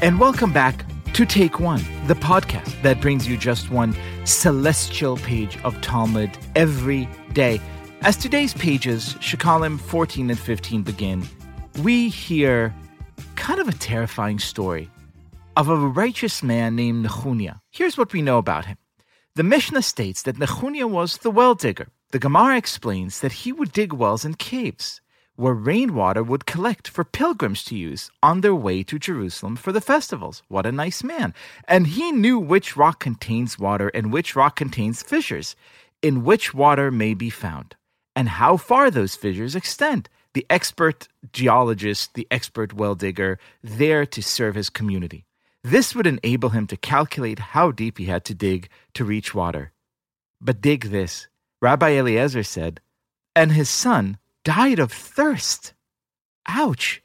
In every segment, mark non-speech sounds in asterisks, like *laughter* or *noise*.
and welcome back to Take One, the podcast that brings you just one celestial page of Talmud every day. As today's pages, Shekalim 14 and 15 begin, we hear kind of a terrifying story of a righteous man named Nechunia. Here's what we know about him. The Mishnah states that Nechunia was the well digger. The Gemara explains that he would dig wells in caves where rainwater would collect for pilgrims to use on their way to Jerusalem for the festivals. What a nice man. And he knew which rock contains water and which rock contains fissures, in which water may be found, and how far those fissures extend. The expert geologist, the expert well digger, there to serve his community. This would enable him to calculate how deep he had to dig to reach water. But dig this Rabbi Eliezer said, and his son died of thirst. Ouch.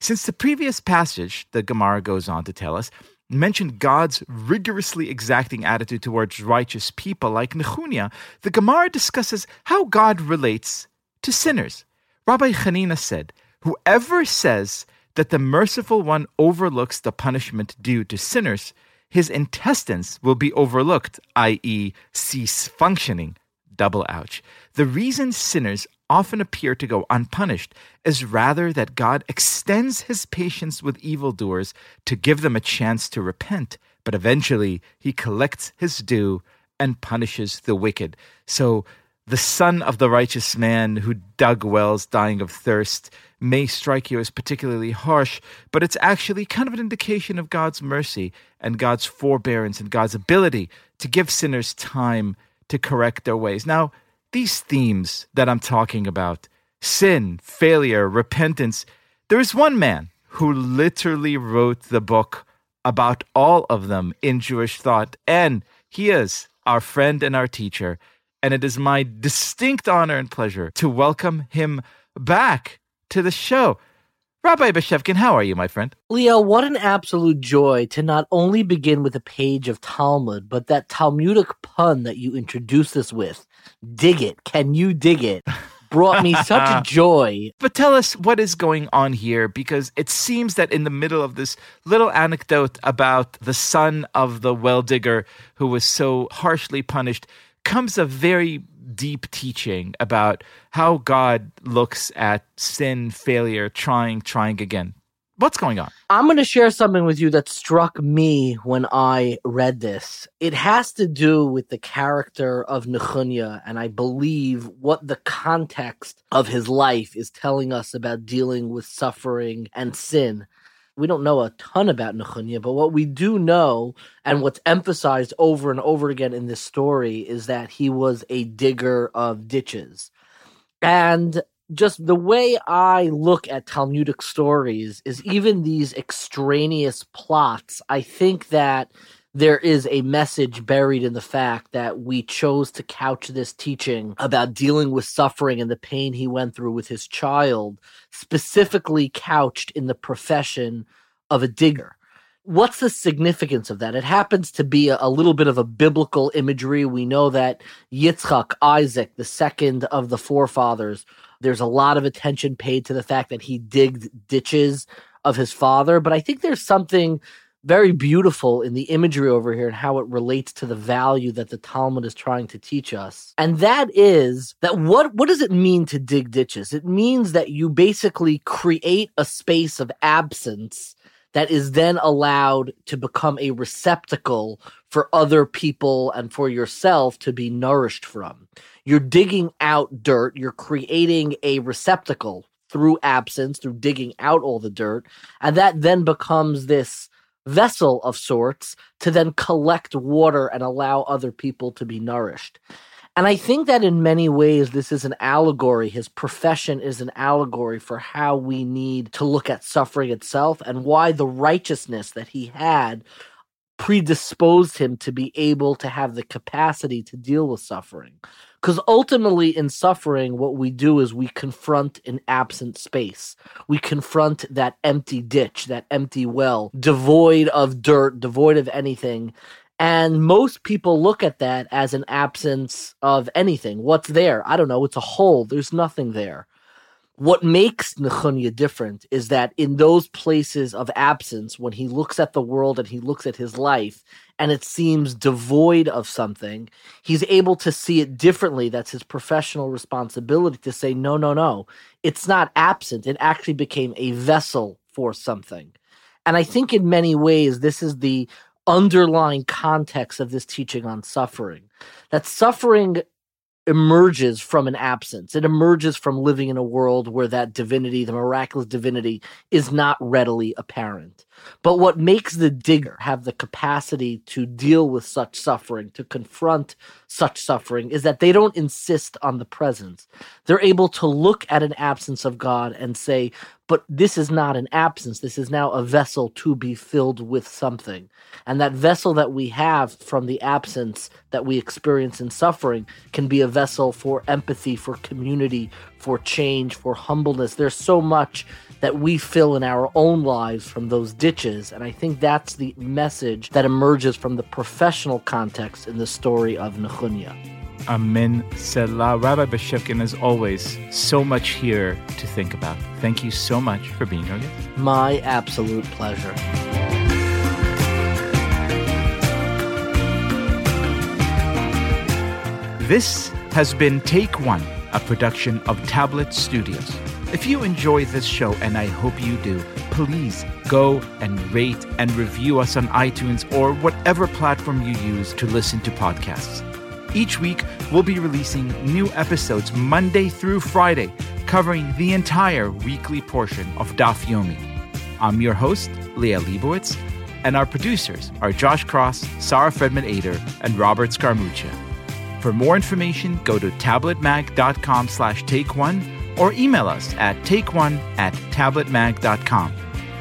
Since the previous passage, the Gemara goes on to tell us, mentioned God's rigorously exacting attitude towards righteous people like Nechunia, the Gemara discusses how God relates to sinners. Rabbi Hanina said, Whoever says that the merciful one overlooks the punishment due to sinners, his intestines will be overlooked, i.e., cease functioning. Double ouch. The reason sinners often appear to go unpunished is rather that God extends his patience with evildoers to give them a chance to repent, but eventually he collects his due and punishes the wicked. So the son of the righteous man who dug wells dying of thirst may strike you as particularly harsh, but it's actually kind of an indication of God's mercy and God's forbearance and God's ability to give sinners time to correct their ways. Now, these themes that I'm talking about sin, failure, repentance there is one man who literally wrote the book about all of them in Jewish thought, and he is our friend and our teacher. And it is my distinct honor and pleasure to welcome him back to the show. Rabbi Bashevkin, how are you, my friend? Liel, what an absolute joy to not only begin with a page of Talmud, but that Talmudic pun that you introduced us with. Dig it. Can you dig it? *laughs* Brought me such joy. But tell us what is going on here because it seems that in the middle of this little anecdote about the son of the well digger who was so harshly punished comes a very deep teaching about how God looks at sin, failure, trying, trying again. What's going on? I'm going to share something with you that struck me when I read this. It has to do with the character of Nechunya, and I believe what the context of his life is telling us about dealing with suffering and sin we don't know a ton about Nechunya, but what we do know and what's emphasized over and over again in this story is that he was a digger of ditches. And just the way I look at Talmudic stories is even these extraneous plots, I think that there is a message buried in the fact that we chose to couch this teaching about dealing with suffering and the pain he went through with his child, specifically couched in the profession of a digger. What's the significance of that? It happens to be a, a little bit of a biblical imagery. We know that Yitzchak, Isaac, the second of the forefathers, there's a lot of attention paid to the fact that he digged ditches of his father. But I think there's something very beautiful in the imagery over here and how it relates to the value that the Talmud is trying to teach us. And that is that what what does it mean to dig ditches? It means that you basically create a space of absence that is then allowed to become a receptacle for other people and for yourself to be nourished from. You're digging out dirt, you're creating a receptacle through absence, through digging out all the dirt, and that then becomes this vessel of sorts to then collect water and allow other people to be nourished. And I think that in many ways, this is an allegory. His profession is an allegory for how we need to look at suffering itself and why the righteousness that he had predisposed him to be able to have the capacity to deal with suffering. Because ultimately, in suffering, what we do is we confront an absent space. We confront that empty ditch, that empty well, devoid of dirt, devoid of anything. And most people look at that as an absence of anything. What's there? I don't know. It's a hole. There's nothing there. What makes Nechunya different is that in those places of absence, when he looks at the world and he looks at his life, and it seems devoid of something, he's able to see it differently. That's his professional responsibility to say, no, no, no, it's not absent. It actually became a vessel for something. And I think in many ways, this is the underlying context of this teaching on suffering. That suffering emerges from an absence. It emerges from living in a world where that divinity, the miraculous divinity, is not readily apparent. But what makes the digger have the capacity to deal with such suffering, to confront such suffering, is that they don't insist on the presence. They're able to look at an absence of God and say, but this is not an absence. This is now a vessel to be filled with something. And that vessel that we have from the absence that we experience in suffering can be a vessel for empathy, for community, for change, for humbleness. There's so much that we fill in our own lives from those ditches. And I think that's the message that emerges from the professional context in the story of Nechunya. Amen. Selah. Rabbi Bashevkin, as always, so much here to think about. Thank you so much for being guest. My absolute pleasure. This has been Take One, a production of Tablet Studios. If you enjoy this show, and I hope you do, please go and rate and review us on iTunes or whatever platform you use to listen to podcasts. Each week, we'll be releasing new episodes Monday through Friday, covering the entire weekly portion of Daf Yomi. I'm your host, Liel Leibovitz, and our producers are Josh Cross, Sarah Fredman Ader, and Robert Scaramuccia. For more information, go to tabletmag.com slash take one or email us at takeone at tabletmag.com.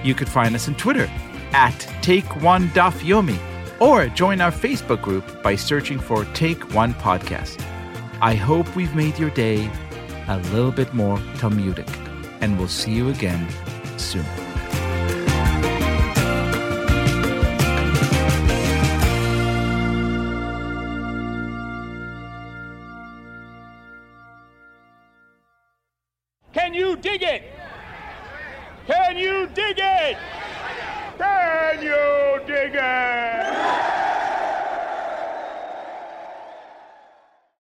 You could find us on Twitter at takeonedafyomi or join our Facebook group by searching for Take One Podcast. I hope we've made your day a little bit more Talmudic, and we'll see you again soon. Can you dig it? Can you dig it? Can you dig it?